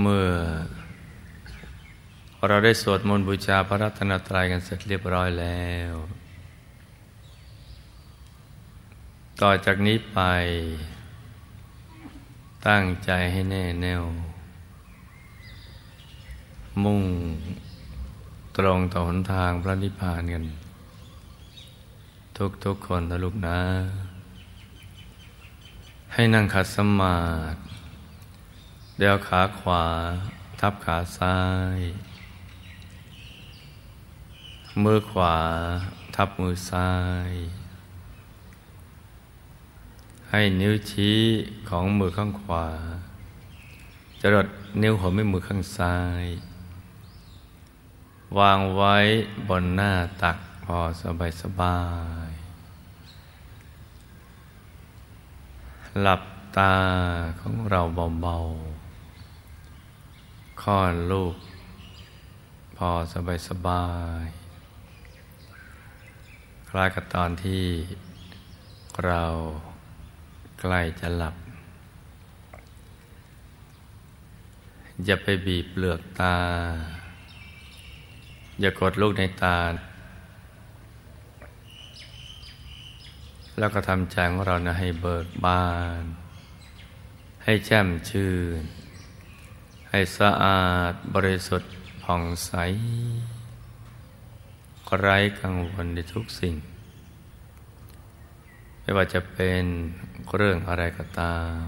เมื่อ เราได้สวดมนต์บูชาพระรัตนตรัยกันเสร็จเรียบร้อยแล้ว ต่อจากนี้ไป ตั้งใจให้แน่แน่ว มุ่งตรงต่อหนทางพระนิพพานกัน ทุกๆคนนะลูกนะ ให้นั่งขัดสมาธิ เดี๋ยวขาขวา ทับขาซ้าย มือขวา ทับมือซ้าย ให้นิ้วชี้ของมือข้างขวา จรดนิ้วหัวแม่มือข้างซ้าย วางไว้บนหน้าตักพอสบายสบาย หลับตาของเราเบาๆ คลอดลูก พอสบายสบาย คล้ายกับตอนที่เราใกล้จะหลับ อย่าไปบีบเปลือกตา อย่ากดลูกในตา แล้วก็ทำใจของเรานะให้เบิกบาน ให้แจ่มชื่น ให้สะอาดบริสุทธิ์ผ่องใส ไร้กังวลในทุกสิ่ง ไม่ว่าจะเป็นเรื่องอะไรก็ตาม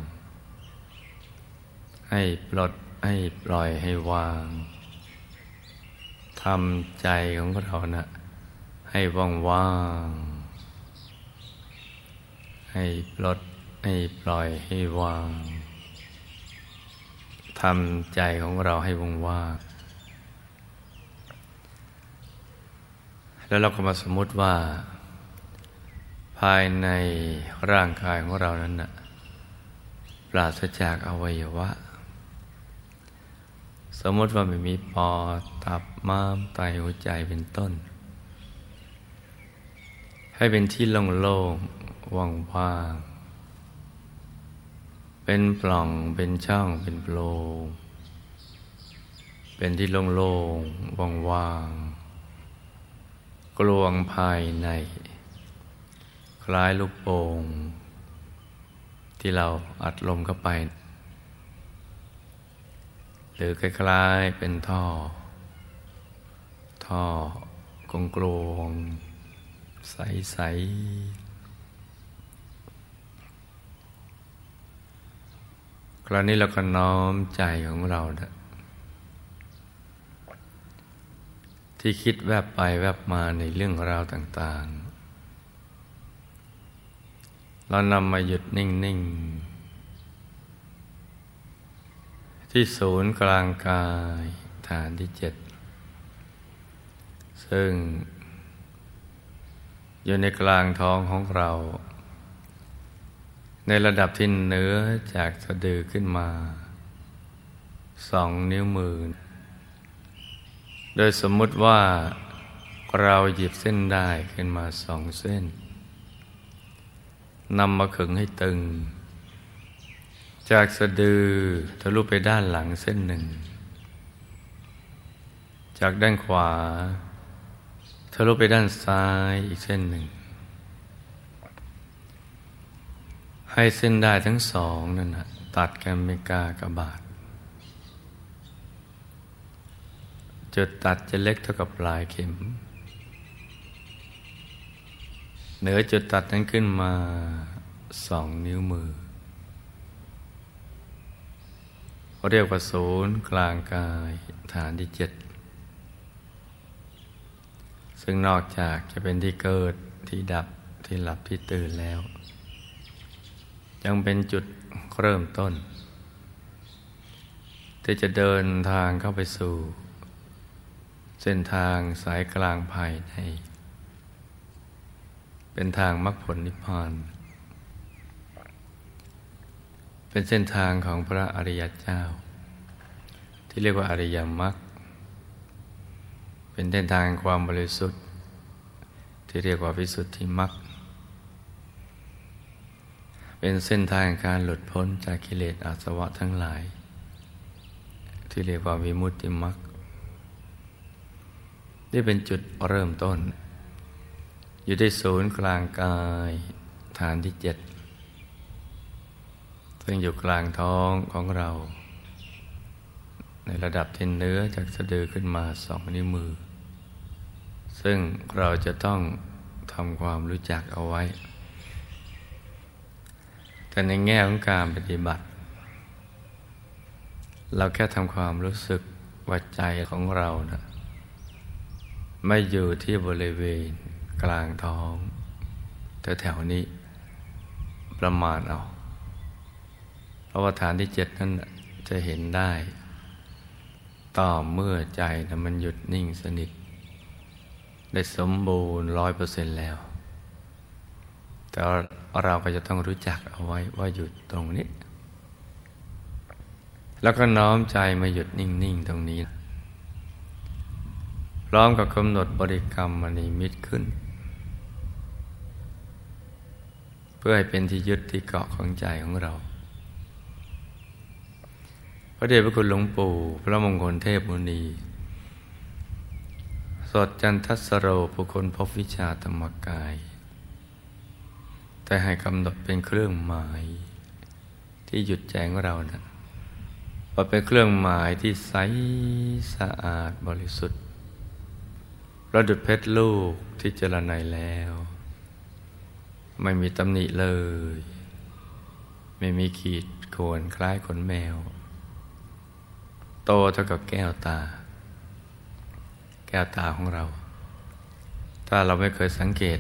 ให้ปลดให้ปล่อยให้วางทำใจของเรานะ่ะให้ว่างว่างให้ปลดให้ปล่อยให้วาง ทำใจของเราให้ว่างว่างแล้วเราก็มาสมมติว่า ภายในร่างกายของเรานั้นน่ะปราศจากอวัยวะ สมมติว่าไม่มีปอดตับม้ามไตหัวใจเป็นต้น ให้เป็นที่โล่งๆว่างๆ เป็นปล่องเป็นช่องเป็นโปรงเป็นที่โล่งๆว่างๆกลวงภายใน คล้ายลูกโป่งที่เราอัดลมเข้าไป หรือคล้ายๆเป็นท่อ ท่อกงกลวงใสๆ คราวนี้เราก็น้อมใจของเราที่คิดแวบไปแวบมาในเรื่องราวต่าง ๆ เรานำมาหยุดนิ่ง ๆ ที่ศูนย์กลางกายฐานที่เจ็ด ซึ่ง อยู่ในกลางท้องของเรา ในระดับที่เหนือจากสะดือขึ้นมาสองนิ้วมือ โดยสมมุติว่าเราหยิบเส้นได้ขึ้นมาสองเส้นนำมาขึงให้ตึง จากสะดือทะลุไปด้านหลังเส้นหนึ่ง จากด้านขวาทะลุไปด้านซ้ายอีกเส้นหนึ่ง ให้เส้นได้ทั้งสองนั่นนะตัดกันเมกากระบาดจุดตัดจะเล็กเท่ากับปลายเข็ม เหนือจุดตัดนั้นขึ้นมาสองนิ้วมือ เรียกว่าศูนย์กลางกายฐานที่เจ็ด ซึ่งนอกจากจะเป็นที่เกิดที่ดับที่หลับที่ตื่นแล้ว ยังเป็นจุดเริ่มต้น ที่จะเดินทางเข้าไปสู่ เส้นทางสายกลางภายใน เป็นทางมรรคผลนิพพาน เป็นเส้นทางของพระอริยเจ้า ที่เรียกว่าอริยมรรคเป็นเส้นทางความบริสุทธิ์ ที่เรียกว่าวิสุทธิมรรค เป็นเส้นทางการหลุดพ้นจากกิเลสอาสวะทั้งหลาย ที่เรียกว่าวิมุตติมรรคนี่เป็นจุดเริ่มต้น อยู่ที่ศูนย์กลางกายฐานที่เจ็ดซึ่งอยู่กลางท้องของเรา ในระดับที่เนื้อจากสะดือขึ้นมาสองนิ้วมือ ซึ่งเราจะต้องทำความรู้จักเอาไว้ แต่ในแง่ของการปฏิบัติ เราแค่ทำความรู้สึกว่าใจของเรานะไม่อยู่ที่บริเวณกลางท้องแถวๆนี้ประมาณเอาเพราะว่าฐานที่เจ็ดนั้นจะเห็นได้ต่อเมื่อใจนะมันหยุดนิ่งสนิท ได้สมบูรณ์ร้อยเปอร์เซ็นแล้ว แต่เราก็จะต้องรู้จักเอาไว้ว่าหยุดตรงนี้ แล้วก็น้อมใจมาหยุดนิ่ง ๆ ตรงนี้ พร้อมกับกำหนดบริกรรมมณีมิตรขึ้น เพื่อให้เป็นที่ยึดที่เกาะของใจของเรา พระเดชพระคุณหลวงปู่ พระมงคลเทพมุนีสดจันทัสโรบุคคลพบวิชาธรรมกาย แต่ให้กำหนดเป็นเครื่องหมาย ที่หยุดแจงเรานะว่าเป็นเครื่องหมายที่ใสสะอาดบริสุทธิ์ประดุดเพชรลูกที่เจรไนแล้ว ไม่มีตำหนิเลย ไม่มีขีดข่วนคล้ายขนแมว โตเท่ากับแก้วตา แก้วตาของเรา ถ้าเราไม่เคยสังเกต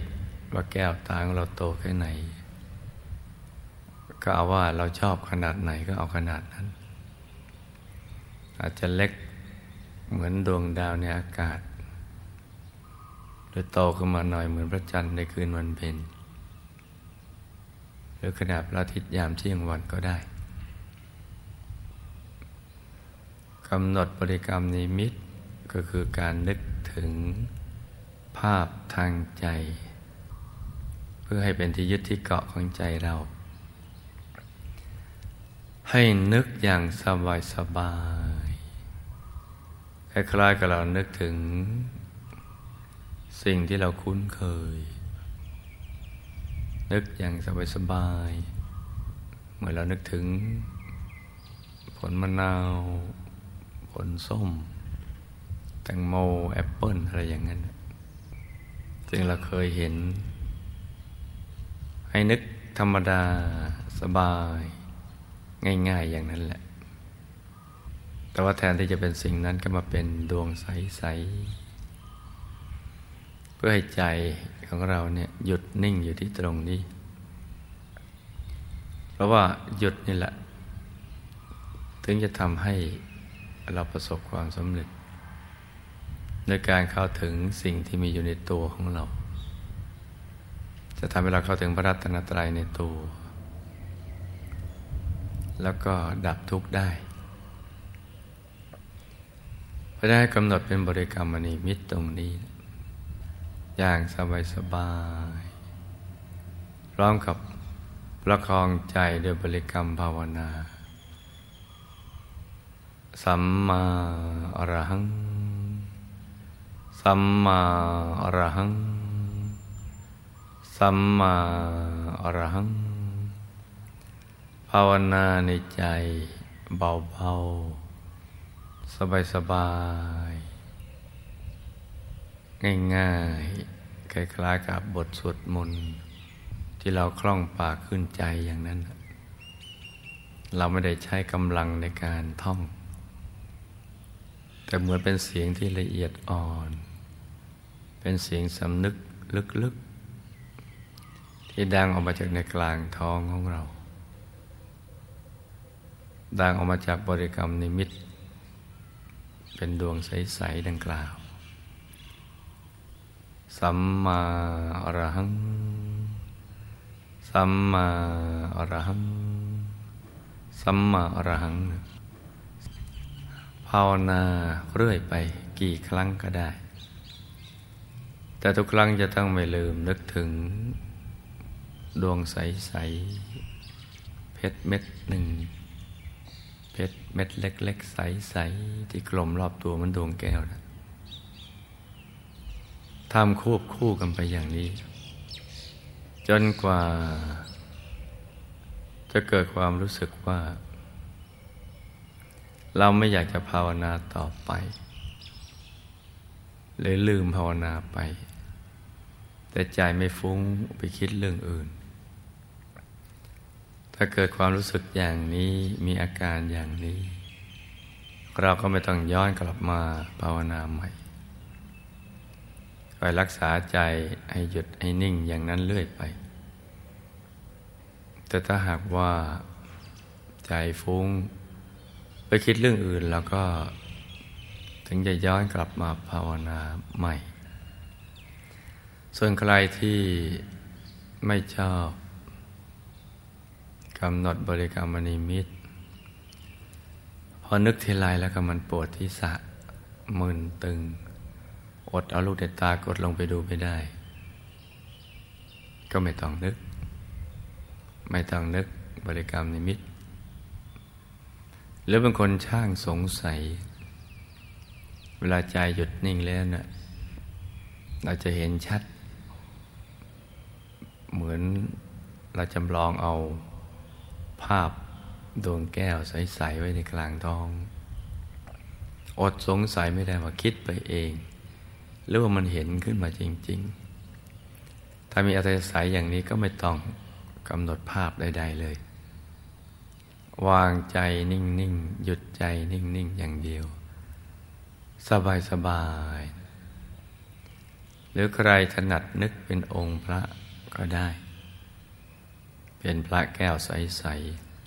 ว่าแก้วตาของเราโตแค่ไหน ก็เอาว่าเราชอบขนาดไหนก็เอาขนาดนั้น อาจจะเล็กเหมือนดวงดาวในอากาศ หรือโตขึ้นมาหน่อยเหมือนพระจันทร์ในคืนวันเพ็ญหรือขนาดพระอาทิตย์ยามเที่ยงวันก็ได้กำหนดบริกรรมนิมิตก็คือการนึกถึงภาพทางใจ เพื่อให้เป็นที่ยึดที่เกาะของใจเรา ให้นึกอย่างสบายสบายคล้ายๆกับเรานึกถึง สิ่งที่เราคุ้นเคย นึกอย่างสบายสบายเมื่อเรานึกถึง ผลมะนาว ผลส้ม แตงโมแอปเปิลอะไรอย่างนั้นจึงเราเคยเห็น ให้นึกธรรมดาสบาย ง่าย ๆ อย่างนั้นแหละ แต่ว่าแทนที่จะเป็นสิ่งนั้นก็มาเป็นดวงใส ๆ เพื่อให้ใจของเราเนี่ยหยุดนิ่งอยู่ที่ตรงนี้ เพราะว่าหยุดนี่แหละ ถึงจะทำให้เราประสบความสำเร็จในการเข้าถึงสิ่งที่มีอยู่ในตัวของเรา จะทำให้เราเข้าถึงพระรัตนตรัยในตัว แล้วก็ดับทุกข์ได้พอได้กำหนดเป็นบริกรรมมณีมิตรตรงนี้ อย่างสบายสบายพร้อมกับประคองใจโดยบริกรรมภาวนา สัมมาอรหัง สัมมาอรหัง สัมมาอรหัง ภาวนาในใจเบาๆ สบายๆ ง่ายๆ คล้ายๆกับบทสวดมนต์ ที่เราคล่องปากขึ้นใจอย่างนั้น เราไม่ได้ใช้กำลังในการท่อง แต่เหมือนเป็นเสียงที่ละเอียดอ่อน เป็นเสียงสำนึกลึกๆ ที่ดังออกมาจากในกลางท้องของเรา ดังออกมาจากบริกรรมนิมิต เป็นดวงใส ๆ ดังกล่าว สัมมาอรหัง สัมมาอรหัง สัมมาอรหัง ภาวนาเรื่อยไปกี่ครั้งก็ได้ แต่ทุกครั้งจะต้องไม่ลืมนึกถึง ดวงใส ๆ เพชรเม็ดหนึ่ง เพชรเม็ดเล็ก ๆ ใส ๆ ที่กลมรอบตัวมันดวงแก้วนะทำควบคู่กันไปอย่างนี้ จนกว่า จะเกิดความรู้สึกว่า เราไม่อยากจะภาวนาต่อไปเลยลืมภาวนาไป แต่ใจไม่ฟุ้งไปคิดเรื่องอื่น ถ้าเกิดความรู้สึกอย่างนี้มีอาการอย่างนี้ เราก็ไม่ต้องย้อนกลับมาภาวนาใหม่คอยรักษาใจให้หยุดให้นิ่งอย่างนั้นเรื่อยไป แต่ถ้าหากว่าใจฟุ้ง ไปคิดเรื่องอื่นแล้วก็ ถึงจะย้อนกลับมาภาวนาใหม่ ส่วนใครที่ไม่ชอบ กำหนดบริกรรมนิมิต พอนึกทีไรแล้วก็มันปวดที่สะมึนตึง อดเอาลูกเด็ดตากดลงไปดูไม่ได้ ก็ไม่ต้องนึก ไม่ต้องนึกบริกรรมนิมิต หรือเป็นคนช่างสงสัย เวลาใจหยุดนิ่งแล้วเนะ่ยเราจะเห็นชัด เหมือนเราจำลองเอา ภาพดวงแก้วใส ๆ ไว้ในกลางท้อง อดสงสัยไม่ได้ว่าคิดไปเอง หรือว่ามันเห็นขึ้นมาจริง ๆ ถ้ามีอะไรใสอย่างนี้ก็ไม่ต้องกำหนดภาพใด ๆ เลย วางใจนิ่ง ๆ หยุดใจนิ่ง ๆ อย่างเดียว สบายสบายหรือใครถนัดนึกเป็นองค์พระก็ได้ เป็นพระแก้วใส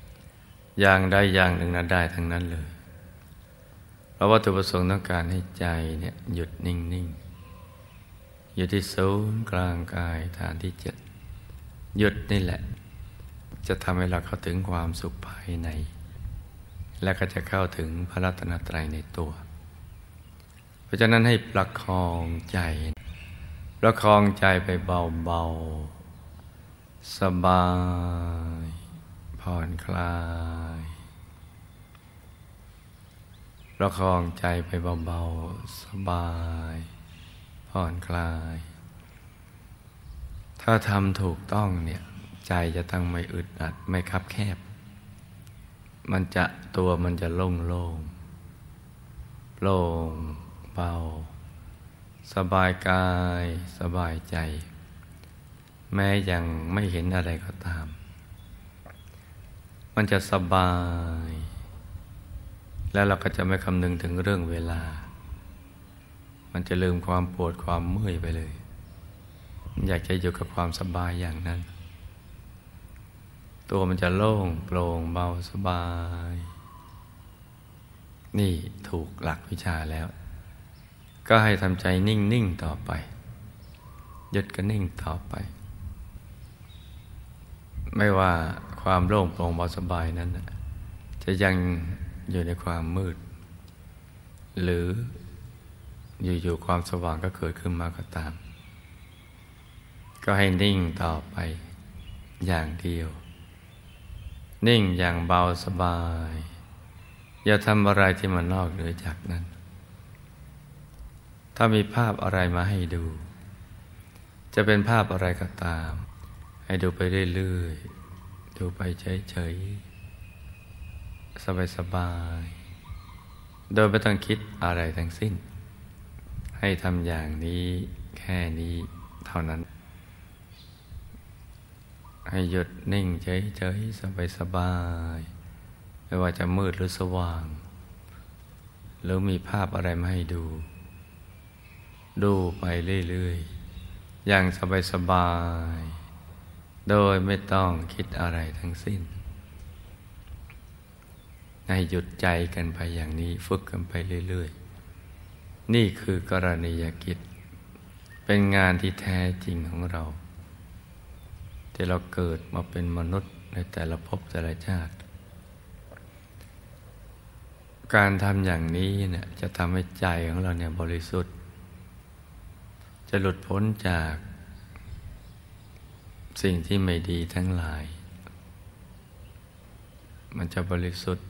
ๆ อย่างใดอย่างหนึ่งนั้นได้ทั้งนั้นเลย เพราะวัตถุประสงค์ต้องการให้ใจเนี่ยหยุดนิ่ง ๆ อยู่ที่ศูนย์กลางกายฐานที่เจ็ดหยุดนี่แหละ จะทำให้เราเข้าถึงความสุขภายใน และก็จะเข้าถึงพระรัตนตรัยในตัว เพราะฉะนั้นให้ประคองใจประคองใจไปเบาๆ สบาย ผ่อนคลาย ประคองใจไปเบาๆ สบาย ผ่อนคลาย ถ้าทำถูกต้องเนี่ย ใจจะตั้งไม่อึดอัด ไม่คับแคบ มันจะตัวมันจะโล่งโล่งโล่งเบา สบายกาย สบายใจ แม้ยังไม่เห็นอะไรก็ตาม มันจะสบาย แล้วเราก็จะไม่คำนึงถึงเรื่องเวลา มันจะลืมความปวดความเมื่อยไปเลย อยากจะอยู่กับความสบายอย่างนั้น ตัวมันจะโล่งโปร่งเบาสบาย นี่ถูกหลักวิชาแล้ว ก็ให้ทำใจนิ่งนิ่งต่อไปหยุดก็นิ่งต่อไป ไม่ว่าความโล่งโปร่งเบาสบายนั้น จะยังอยู่ในความมืด หรืออยู่ๆความสว่างก็เกิดขึ้นมาก็ตาม ก็ให้นิ่งต่อไปอย่างเดียว นิ่งอย่างเบาสบาย อย่าทำอะไรที่มันนอกเหนือจากนั้น ถ้ามีภาพอะไรมาให้ดู จะเป็นภาพอะไรก็ตาม ให้ดูไปเรื่อยๆ ดูไปเฉยๆ สบายๆ โดยไม่ต้องคิดอะไรทั้งสิ้น ให้ทำอย่างนี้แค่นี้เท่านั้น ให้หยุดนิ่งเฉยๆ สบายๆ ไม่ว่าจะมืดหรือสว่าง หรือมีภาพอะไรมาให้ดู ดูไปเรื่อยๆ อย่างสบายๆ โดยไม่ต้องคิดอะไรทั้งสิ้น ให้หยุดใจกันไปอย่างนี้ฝึกกันไปเรื่อย ๆ นี่คือกรณียกิจ เป็นงานที่แท้จริงของเรา ที่เราเกิดมาเป็นมนุษย์ในแต่ละภพแต่ละชาติ การทำอย่างนี้เนี่ยจะทำให้ใจของเราเนี่ยบริสุทธิ์ จะหลุดพ้นจาก สิ่งที่ไม่ดีทั้งหลาย มันจะบริสุทธิ์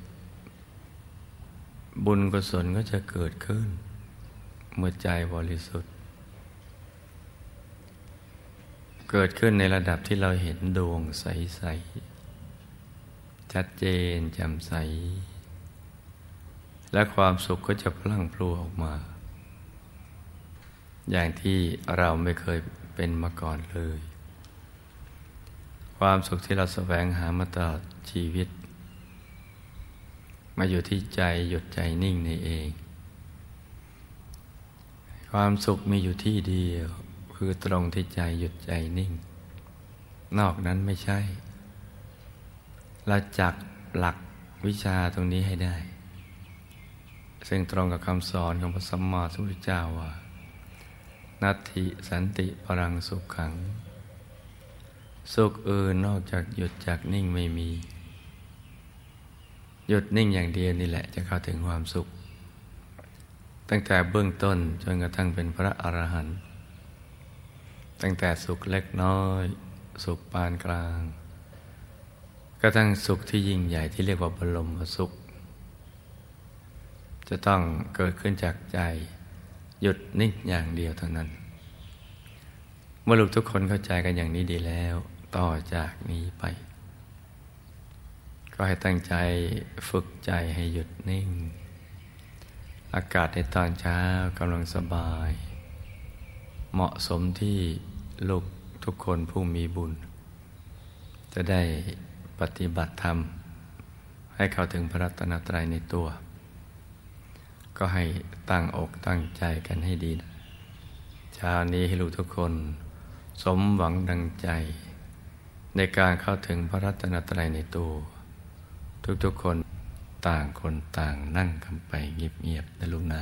บุญกุศลก็จะเกิดขึ้น เมื่อใจบริสุทธิ์ เกิดขึ้นในระดับที่เราเห็นดวงใส ๆ ชัดเจนแจ่มใส และความสุขก็จะพลั่งพลูออกมา อย่างที่เราไม่เคยเป็นมาก่อนเลย ความสุขที่เราแสวงหามาตลอดชีวิต มาอยู่ที่ใจหยุดใจนิ่งในเอง ความสุขมีอยู่ที่เดียว คือตรงที่ใจหยุดใจนิ่ง นอกนั้นไม่ใช่เราจักหลักวิชาตรงนี้ให้ได้ ซึ่งตรงกับคำสอนของพระสัมมาสัมพุทธเจ้าว่า นัตถิสันติปรังสุขขัง สุขอื่นนอกจากหยุดจากนิ่งไม่มี หยุดนิ่งอย่างเดียวนี่แหละจะเข้าถึงความสุข ตั้งแต่เบื้องต้นจนกระทั่งเป็นพระอรหันต์ตั้งแต่สุขเล็กน้อย สุขปานกลางกระทั่งสุขที่ยิ่งใหญ่ที่เรียกว่าบรมสุข จะต้องเกิดขึ้นจากใจ หยุดนิ่งอย่างเดียวเท่านั้นเมื่อลูกทุกคนเข้าใจกันอย่างนี้ดีแล้ว ต่อจากนี้ไป ก็ให้ตั้งใจฝึกใจให้หยุดนิ่ง อากาศในตอนเช้ากำลังสบาย เหมาะสมที่ลูกทุกคนผู้มีบุญ จะได้ปฏิบัติธรรม ให้เข้าถึงพระรัตนตรัยในตัว ก็ให้ตั้งอกตั้งใจกันให้ดีเช้านี้ให้ลูกทุกคน สมหวังดังใจ ในการเข้าถึงพระรัตนตรัยในตัว ทุกๆคนต่างคนต่างนั่งกันไปเงียบๆนะลูกนะ